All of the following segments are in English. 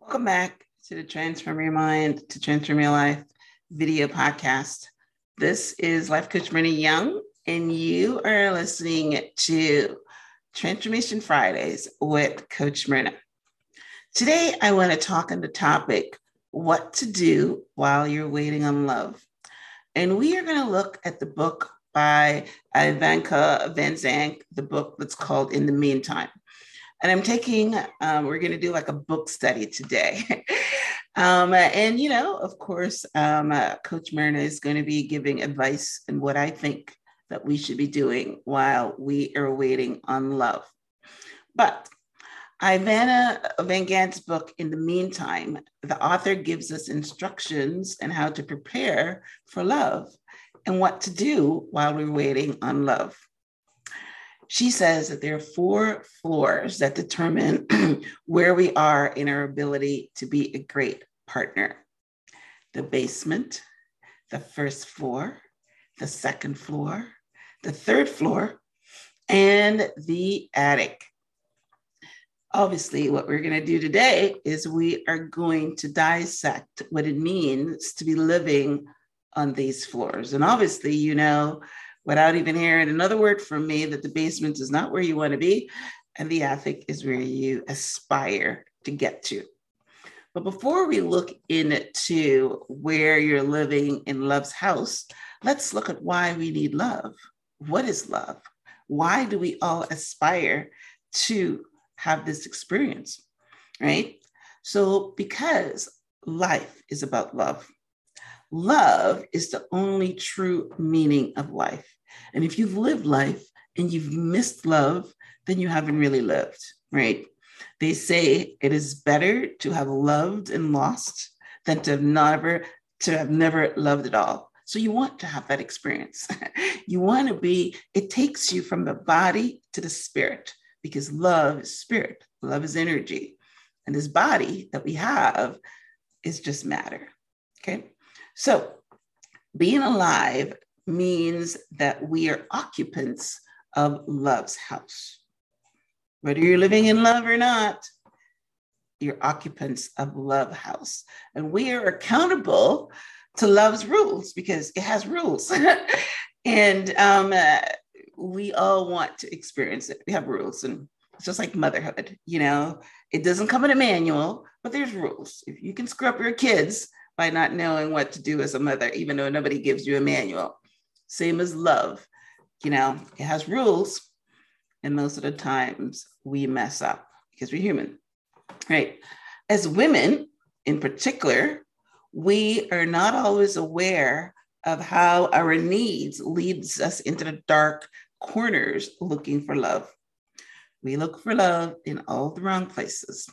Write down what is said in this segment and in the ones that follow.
Welcome back to the Transform Your Mind to Transform Your Life video podcast. This is Life Coach Myrna Young, and you are listening to Transformation Fridays with Coach Myrna. Today, I want to talk on the topic what to do while you're waiting on love. And we are going to look at the book by Iyanla Vanzant, the book that's called In the Meantime. And I'm taking, um, we're going to do like a book study today. um, and, you know, of course, um, uh, Coach Myrna is going to be giving advice and what I think that we should be doing while we are waiting on love. But Iyanla Vanzant's book, In the Meantime, the author gives us instructions on how to prepare for love and what to do while we're waiting on love she says that there are four floors that determine where we are in our ability to be a great partner the basement, the first floor, the second floor, the third floor, and the attic. Obviously, what we're going to do today is we are going to dissect what it means to be living on these floors. And obviously, you know, without even hearing another word from me that the basement is not where you want to be and the attic is where you aspire to get to. But before we look into where you're living in love's house, let's look at why we need love. What is love? Why do we all aspire to have this experience? Right? So, because life is about love. Love is the only true meaning of life. And if you've lived life and you've missed love, then you haven't really lived, right? They say it is better to have loved and lost than to have never to have never loved at all. So you want to have that experience. you want to be, it takes you from the body to the spirit because love is spirit, love is energy. And this body that we have is just matter. Okay. So being alive means that we are occupants of love's house. Whether you're living in love or not, you're occupants of love house. And we are accountable to love's rules because it has rules. and um, uh, we all want to experience it. We have rules and it's just like motherhood, you know, it doesn't come in a manual, but there's rules. If you can screw up your kids by not knowing what to do as a mother, even though nobody gives you a manual, same as love. You know, it has rules. And most of the times we mess up because we're human, right? As women in particular, we are not always aware of how our needs leads us into the dark corners looking for love. We look for love in all the wrong places.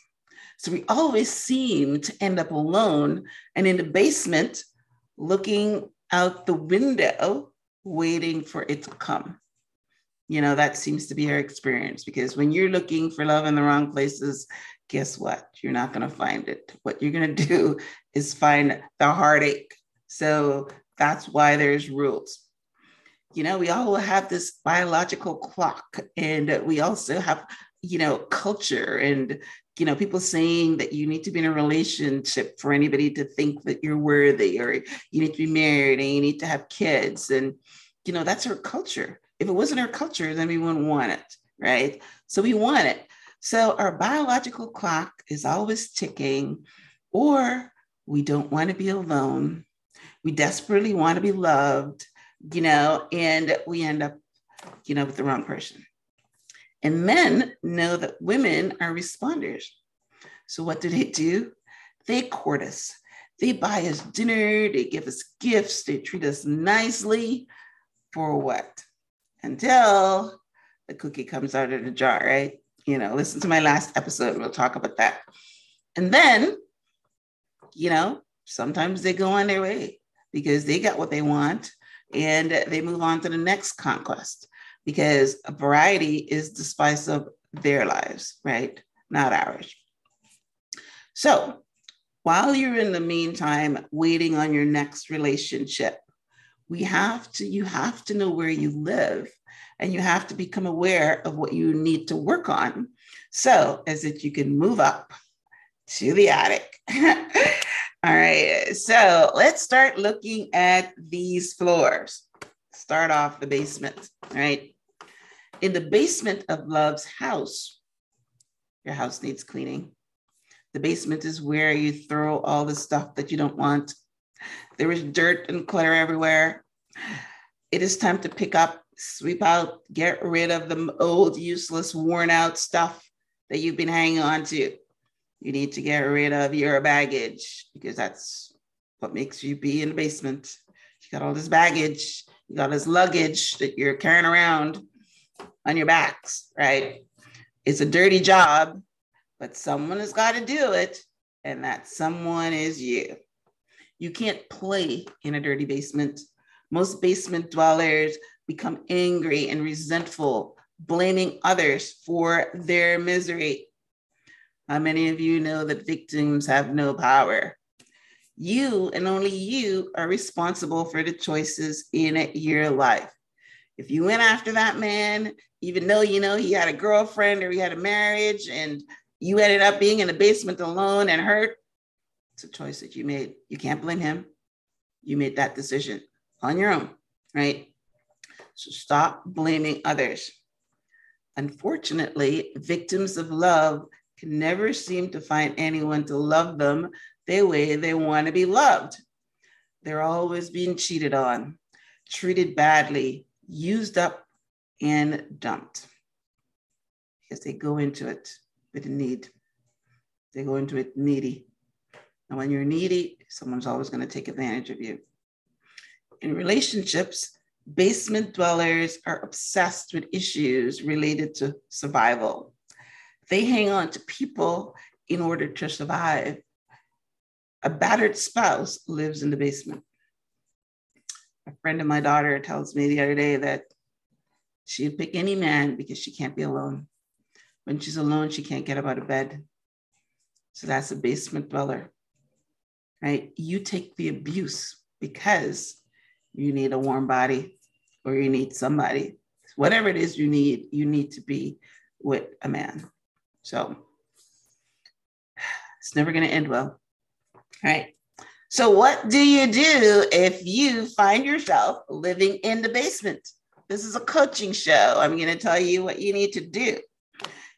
So we always seem to end up alone and in the basement looking out the window waiting for it to come. You know, that seems to be our experience because when you're looking for love in the wrong places, guess what? You're not going to find it. What you're going to do is find the heartache. So that's why there's rules. You know, we all have this biological clock, and we also have, you know, culture and, you know, people saying that you need to be in a relationship for anybody to think that you're worthy, or you need to be married and you need to have kids. And, you know, that's our culture. If it wasn't our culture, then we wouldn't want it, right? So we want it. So our biological clock is always ticking, or we don't want to be alone. We desperately want to be loved, you know, and we end up, you know, with the wrong person. And men know that women are responders. So what do they do? They court us. They buy us dinner, they give us gifts, they treat us nicely, for what? Until the cookie comes out of the jar, right? You know, listen to my last episode. We'll talk about that. And then, you know, sometimes they go on their way because they got what they want and they move on to the next conquest because variety is the spice of their lives, right? Not ours. So, while you're in the meantime waiting on your next relationship, we have to you have to know where you live and you have to become aware of what you need to work on so as that you can move up to the attic. All right, so let's start looking at these floors. Start off the basement, right? In the basement of love's house, your house needs cleaning. The basement is where you throw all the stuff that you don't want. There is dirt and clutter everywhere. It is time to pick up, sweep out, get rid of the old, useless, worn out stuff that you've been hanging on to. You need to get rid of your baggage because that's what makes you be in the basement. You got all this baggage, you got this luggage that you're carrying around on your backs, right? It's a dirty job, but someone has got to do it, and that someone is you. You can't play in a dirty basement. Most basement dwellers become angry and resentful, blaming others for their misery. How many of you know that victims have no power? You and only you are responsible for the choices in your life. If you went after that man, even though you know he had a girlfriend or he had a marriage and you ended up being in the basement alone and hurt, it's a choice that you made. You can't blame him. You made that decision on your own, right? So stop blaming others. Unfortunately, victims of love can never seem to find anyone to love them the way they want to be loved. They're always being cheated on, treated badly, used up, and dumped because they go into it with a need. They go into it needy. And when you're needy, someone's always going to take advantage of you. In relationships, basement dwellers are obsessed with issues related to survival. They hang on to people in order to survive. A battered spouse lives in the basement. A friend of my daughter tells me the other day that she'd pick any man because she can't be alone. When she's alone, she can't get up out of bed. So that's a basement dweller, right? You take the abuse because you need a warm body or you need somebody. Whatever it is you need, you need to be with a man. So it's never going to end well. Right. So, what do you do if you find yourself living in the basement? This is a coaching show. I'm going to tell you what you need to do.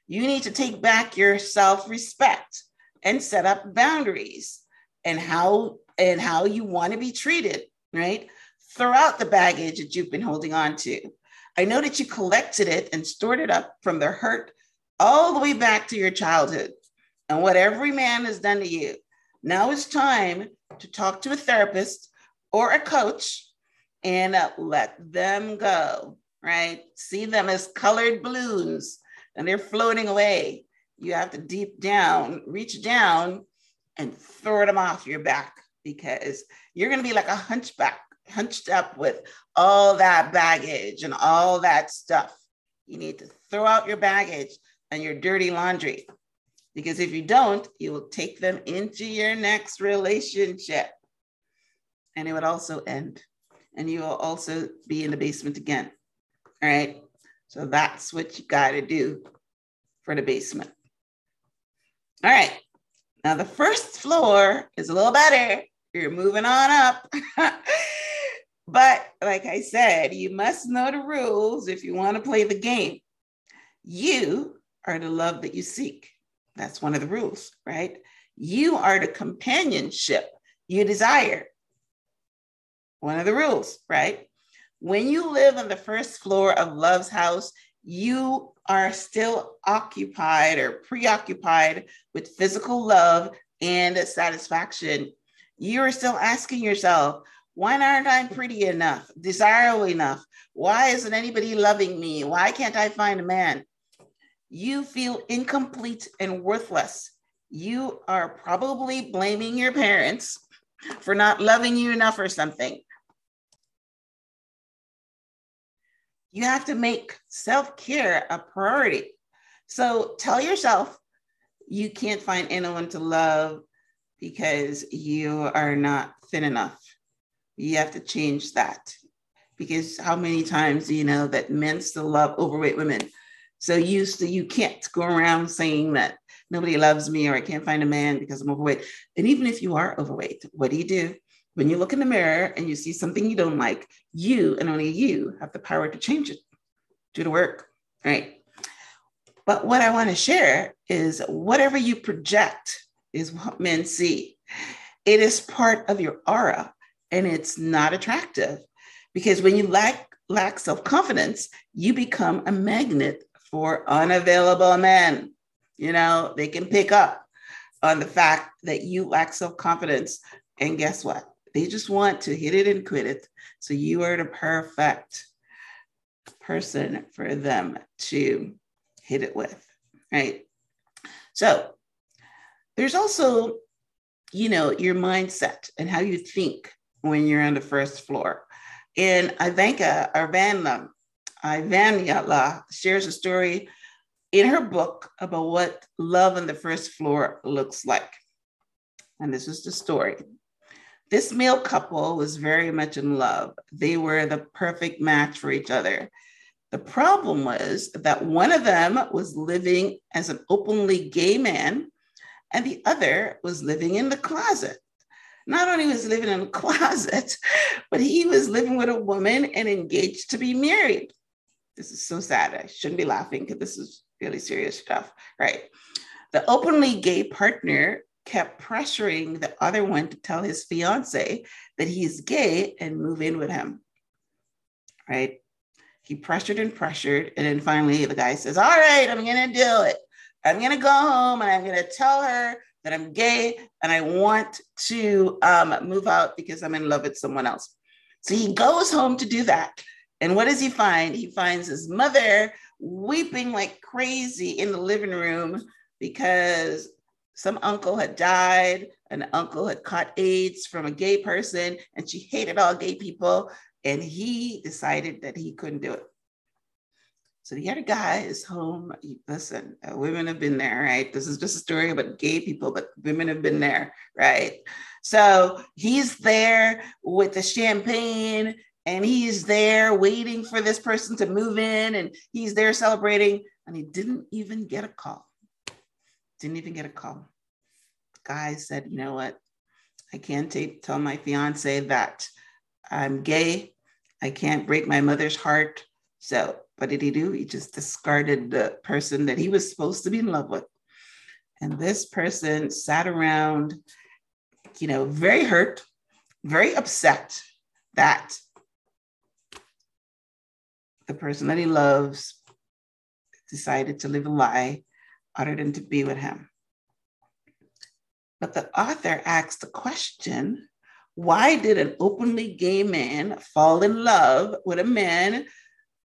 You need to take back your self respect and set up boundaries and how and how you want to be treated, right? Throw out the baggage that you've been holding on to. I know that you collected it and stored it up from the hurt all the way back to your childhood and what every man has done to you. Now it's time to talk to a therapist or a coach and uh, let them go, right? See them as colored balloons and they're floating away. You have to deep down, reach down and throw them off your back because you're going to be like a hunchback, hunched up with all that baggage and all that stuff. You need to throw out your baggage and your dirty laundry. Because if you don't, you will take them into your next relationship. And it would also end. And you will also be in the basement again. All right. So that's what you got to do for the basement. All right. Now, the first floor is a little better. You're moving on up. but like I said, you must know the rules if you want to play the game. You are the love that you seek. That's one of the rules, right? You are the companionship you desire. One of the rules, right? When you live on the first floor of love's house, you are still occupied or preoccupied with physical love and satisfaction. You are still asking yourself, why aren't I pretty enough, desirable enough? Why isn't anybody loving me? Why can't I find a man? You feel incomplete and worthless. You are probably blaming your parents for not loving you enough or something. You have to make self care a priority. So tell yourself you can't find anyone to love because you are not thin enough. You have to change that because how many times do you know that men still love overweight women? So you so you can't go around saying that nobody loves me or I can't find a man because I'm overweight. And even if you are overweight, what do you do? When you look in the mirror and you see something you don't like, you and only you have the power to change it. Do the work, right? But what I want to share is whatever you project is what men see. It is part of your aura and it's not attractive because when you lack lack self-confidence, you become a magnet for unavailable men. You know, they can pick up on the fact that you lack self-confidence and guess what? They just want to hit it and quit it. So you are the perfect person for them to hit it with, right? So there's also, you know, your mindset and how you think when you're on the first floor. And Iyanla Arvanla, Iyanla shares a story in her book about what love on the first floor looks like. And this is the story. This male couple was very much in love. They were the perfect match for each other. The problem was that one of them was living as an openly gay man, and the other was living in the closet. Not only was living in a closet, but he was living with a woman and engaged to be married. This is so sad. I shouldn't be laughing because this is really serious stuff, right? The openly gay partner kept pressuring the other one to tell his fiance that he's gay and move in with him, right? He pressured and pressured. And then finally, the guy says, All right, I'm going to do it. I'm going to go home and I'm going to tell her that I'm gay and I want to um, move out because I'm in love with someone else. So he goes home to do that. And what does he find? He finds his mother weeping like crazy in the living room because some uncle had died, an uncle had caught AIDS from a gay person, and she hated all gay people and he decided that he couldn't do it. So the other guy is home. Listen, uh, women have been there, right? This is just a story about gay people, but women have been there, right? So he's there with the champagne and he's there waiting for this person to move in and he's there celebrating and he didn't even get a call. Didn't even get a call. The guy said, you know what? I can't t- tell my fiance that I'm gay. I can't break my mother's heart. So, what did he do? He just discarded the person that he was supposed to be in love with. And this person sat around, you know, very hurt, very upset that the person that he loves decided to live a lie other than to be with him. But the author asks the question why did an openly gay man fall in love with a man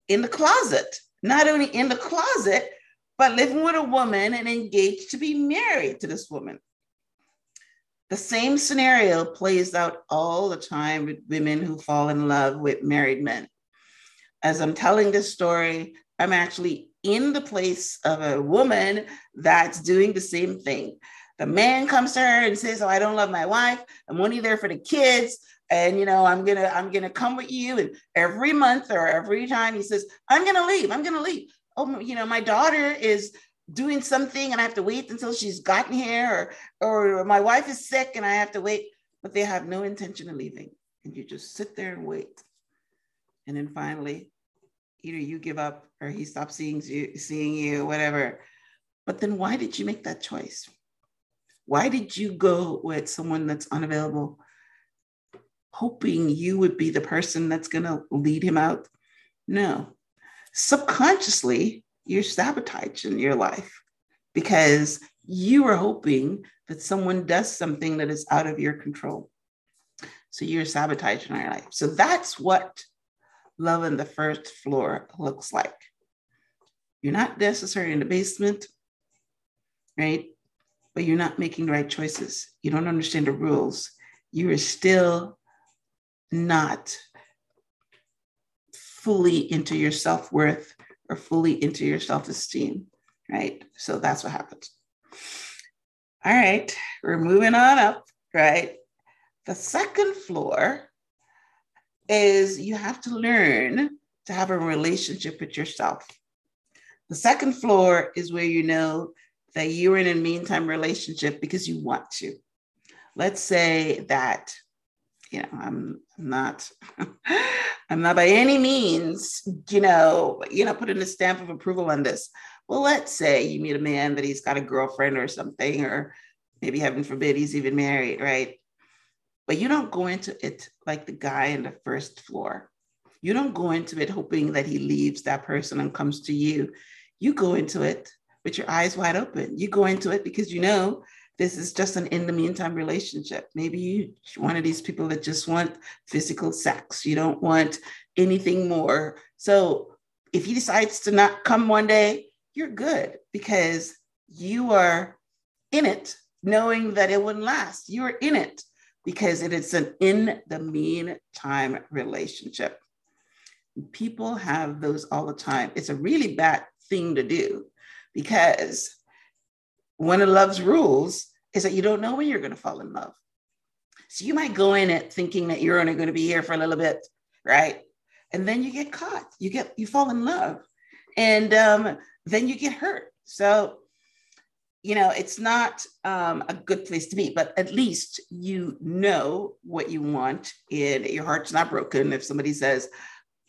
in the closet? Not only in the closet, but living with a woman and engaged to be married to this woman. The same scenario plays out all the time with women who fall in love with married men. As I'm telling this story, I'm actually in the place of a woman that's doing the same thing. The man comes to her and says, "Oh, I don't love my wife. I'm only there for the kids." And you know, I'm gonna, I'm gonna come with you. And every month or every time he says, I'm gonna leave, I'm gonna leave. Oh, you know, my daughter is doing something and I have to wait until she's gotten here, or or my wife is sick and I have to wait, but they have no intention of leaving. And you just sit there and wait. And then finally, either you give up or he stops seeing you, seeing you, whatever. But then why did you make that choice? Why did you go with someone that's unavailable, hoping you would be the person that's going to lead him out? No. Subconsciously, you're sabotaging your life because you are hoping that someone does something that is out of your control. So you're sabotaging your life. So that's what love on the first floor looks like. You're not necessarily in the basement, right? but you're not making the right choices. You don't understand the rules. You are still not fully into your self worth or fully into your self esteem, right? So that's what happens. All right, we're moving on up, right? The second floor is you have to learn to have a relationship with yourself. The second floor is where you know that you're in a meantime relationship because you want to. Let's say that, you know, I'm not, I'm not by any means, you know, you know, putting a stamp of approval on this. Well, let's say you meet a man that he's got a girlfriend or something, or maybe heaven forbid he's even married, right? But you don't go into it like the guy in the first floor. You don't go into it hoping that he leaves that person and comes to you. You go into it with your eyes wide open. You go into it because you know this is just an in the meantime relationship. Maybe you one of these people that just want physical sex. You don't want anything more. So if he decides to not come one day, you're good because you are in it knowing that it wouldn't last. You are in it because it is an in the meantime relationship. People have those all the time. It's a really bad thing to do because one of love's rules is that you don't know when you're going to fall in love. So you might go in it thinking that you're only going to be here for a little bit, right? And then you get caught. You get you fall in love, and um, then you get hurt. So you know it's not um, a good place to be but at least you know what you want and your heart's not broken if somebody says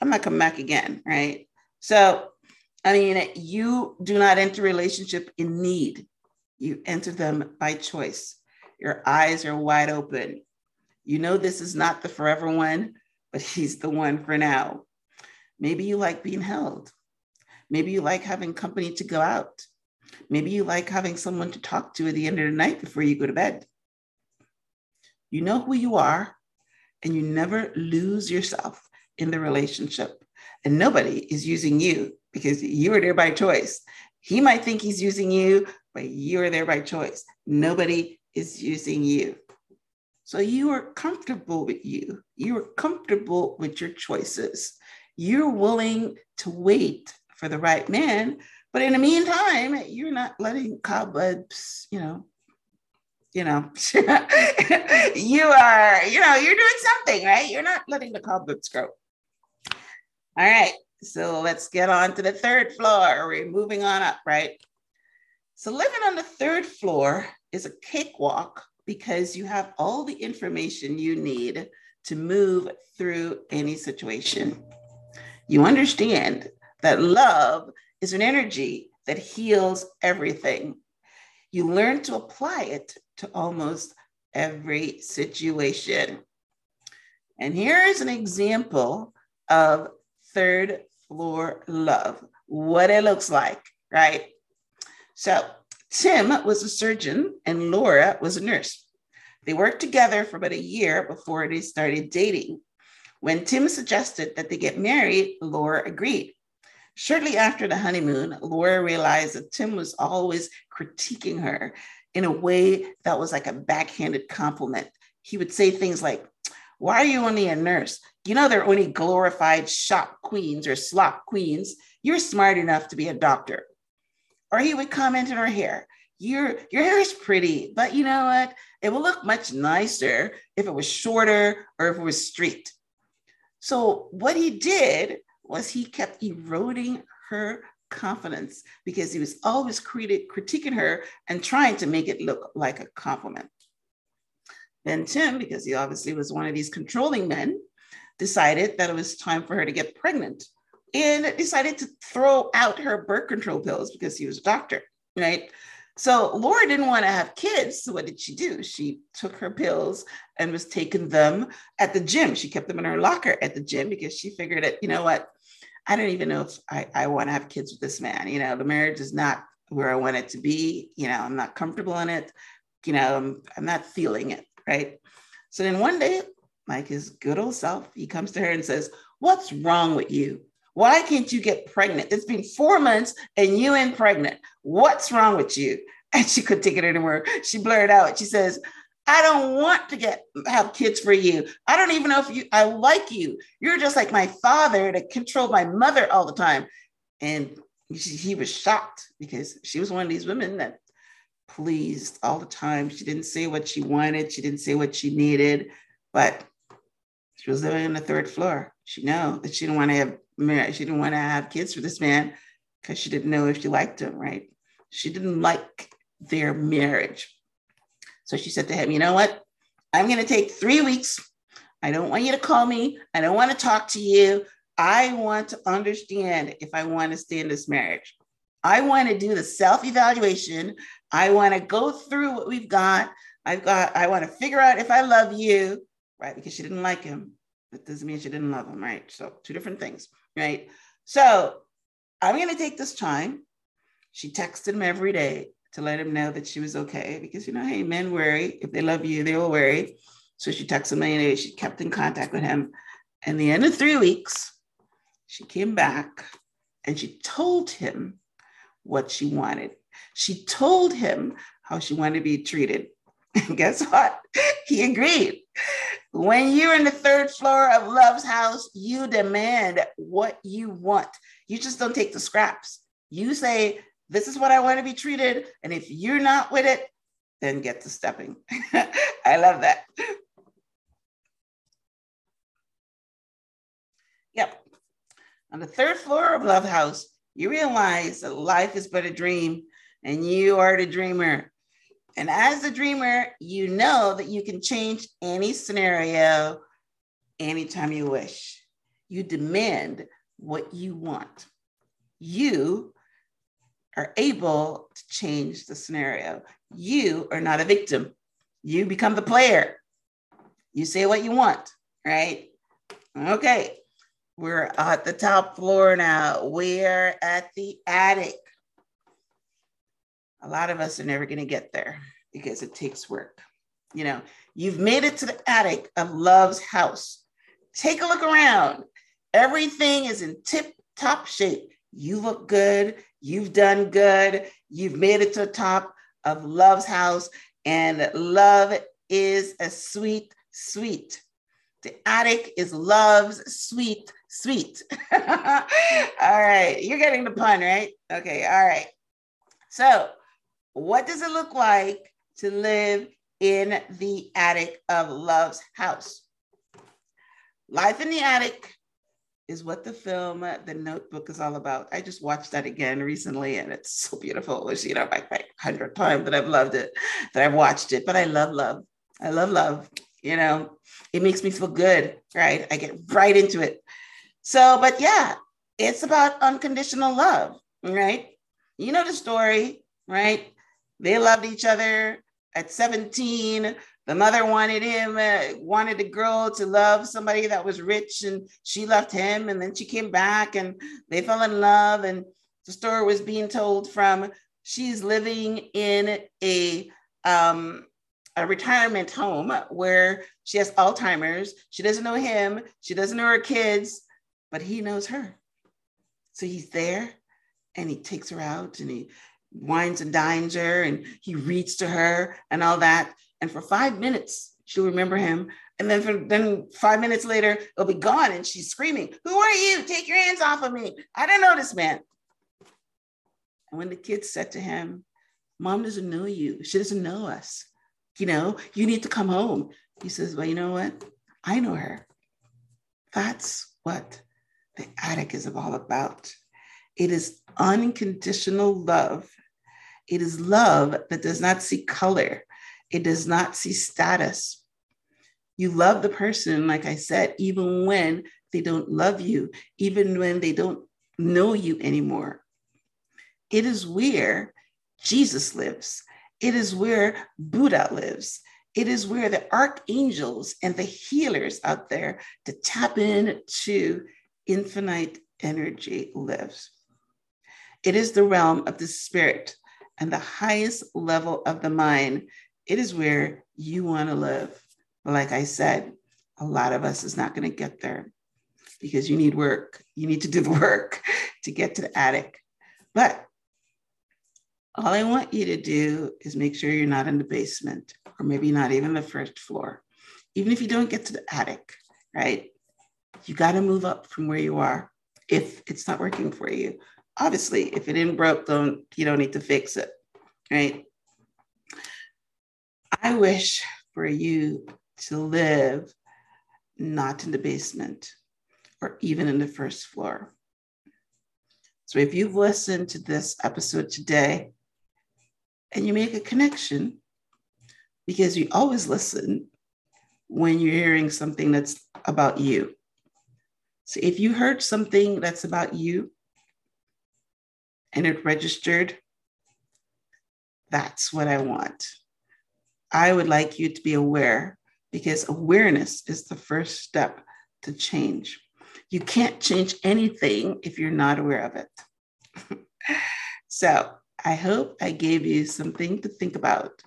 i'm not coming back again right so I mean, you do not enter relationship in need. You enter them by choice. Your eyes are wide open. You know this is not the forever one, but he's the one for now. Maybe you like being held. Maybe you like having company to go out. Maybe you like having someone to talk to at the end of the night before you go to bed. You know who you are, and you never lose yourself in the relationship. And nobody is using you because you are there by choice. He might think he's using you, but you are there by choice. Nobody is using you. So you are comfortable with you. You are comfortable with your choices. You're willing to wait for the right man. But in the meantime, you're not letting cobwebs, you know, you know, you are, you know, you're doing something, right? You're not letting the cobwebs grow. All right. So let's get on to the third floor. We're moving on up, right? So living on the third floor is a cakewalk because you have all the information you need to move through any situation. You understand that love is an energy that heals everything. You learn to apply it to almost every situation. And here is an example of third floor love, what it looks like, right? So Tim was a surgeon and Laura was a nurse. They worked together for about a year before they started dating. When Tim suggested that they get married, Laura agreed. Shortly after the honeymoon, Laura realized that Tim was always critiquing her in a way that was like a backhanded compliment. He would say things like, Why are you only a nurse? You know, they're only glorified shop queens or slop queens. You're smart enough to be a doctor. Or he would comment on her hair. Your, your hair is pretty, but you know what? It will look much nicer if it was shorter or if it was straight. So, what he did was he kept eroding her confidence because he was always critiquing her and trying to make it look like a compliment. Then Tim, because he obviously was one of these controlling men, decided that it was time for her to get pregnant and decided to throw out her birth control pills because he was a doctor, right? So Laura didn't want to have kids. So what did she do? She took her pills and was taking them at the gym. She kept them in her locker at the gym because she figured that, you know what? I don't even know if I, I want to have kids with this man. You know, the marriage is not where I want it to be. You know, I'm not comfortable in it. You know, I'm, I'm not feeling it. Right. So then one day like his good old self, he comes to her and says, What's wrong with you? Why can't you get pregnant? It's been four months and you ain't pregnant. What's wrong with you? And she couldn't take it anymore. She blurted out, she says, I don't want to get have kids for you. I don't even know if you I like you. You're just like my father that controlled my mother all the time. And he was shocked because she was one of these women that pleased all the time. She didn't say what she wanted, she didn't say what she needed, but she was living on the third floor. She knew that she didn't want to have married, she didn't want to have kids with this man because she didn't know if she liked him, right? She didn't like their marriage. So she said to him, You know what? I'm going to take three weeks. I don't want you to call me. I don't want to talk to you. I want to understand if I want to stay in this marriage. I want to do the self evaluation. I want to go through what we've got. I've got, I want to figure out if I love you, right? Because she didn't like him. That doesn't mean she didn't love him, right? So, two different things, right? So, I'm going to take this time. She texted him every day to let him know that she was okay because, you know, hey, men worry. If they love you, they will worry. So, she texted him anyway. She kept in contact with him. And the end of three weeks, she came back and she told him what she wanted. She told him how she wanted to be treated. And guess what? He agreed. When you're in the third floor of love's house, you demand what you want. You just don't take the scraps. You say, This is what I want to be treated. And if you're not with it, then get to stepping. I love that. Yep. On the third floor of Love House, you realize that life is but a dream and you are the dreamer. And as a dreamer, you know that you can change any scenario anytime you wish. You demand what you want. You are able to change the scenario. You are not a victim. You become the player. You say what you want, right? Okay. We're at the top floor now. We're at the attic. A lot of us are never going to get there because it takes work. You know, you've made it to the attic of love's house. Take a look around. Everything is in tip top shape. You look good. You've done good. You've made it to the top of love's house, and love is a sweet, sweet. The attic is love's sweet, sweet. all right, you're getting the pun, right? Okay, all right. So, what does it look like to live in the attic of love's house? Life in the attic is what the film The Notebook is all about. I just watched that again recently and it's so beautiful. It was, you know, like, my hundredth time that I've loved it, that I've watched it, but I love love. I love love. You know, it makes me feel good, right? I get right into it. So, but yeah, it's about unconditional love, right? You know the story, right? They loved each other at 17. The mother wanted him, uh, wanted the girl to love somebody that was rich, and she left him. And then she came back and they fell in love. And the story was being told from she's living in a um, a retirement home where she has Alzheimer's. She doesn't know him. She doesn't know her kids but he knows her. So he's there and he takes her out and he wines and dines her and he reads to her and all that. And for five minutes, she'll remember him. And then for, then five minutes later, it'll be gone and she's screaming, Who are you? Take your hands off of me. I don't know this man. And when the kids said to him, Mom doesn't know you. She doesn't know us. You know, you need to come home. He says, Well, you know what? I know her. That's what the attic is all about. It is unconditional love. It is love that does not see color, it does not see status. You love the person, like I said, even when they don't love you, even when they don't know you anymore. It is where Jesus lives. It is where Buddha lives. It is where the archangels and the healers out there to tap into infinite energy lives. It is the realm of the spirit and the highest level of the mind. It is where you want to live. But like I said, a lot of us is not going to get there because you need work. You need to do the work to get to the attic. But all I want you to do is make sure you're not in the basement or maybe not even the first floor. Even if you don't get to the attic, right? you got to move up from where you are if it's not working for you. Obviously, if it didn't broke, don't you don't need to fix it, right? I wish for you to live not in the basement or even in the first floor. So if you've listened to this episode today and you make a connection because you always listen when you're hearing something that's about you. So if you heard something that's about you and it registered, that's what I want. I would like you to be aware because awareness is the first step to change. You can't change anything if you're not aware of it. so I hope I gave you something to think about.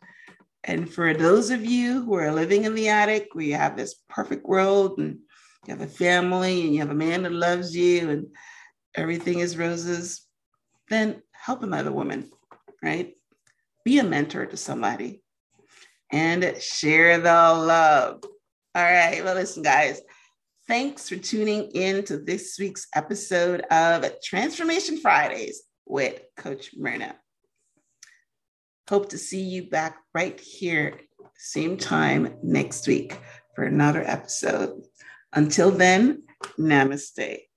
And for those of you who are living in the attic where you have this perfect world and you have a family and you have a man that loves you and everything is roses, then help another woman, right? Be a mentor to somebody and share the love. All right. Well, listen, guys, thanks for tuning in to this week's episode of Transformation Fridays with Coach Myrna. Hope to see you back right here, same time next week for another episode. Until then, namaste.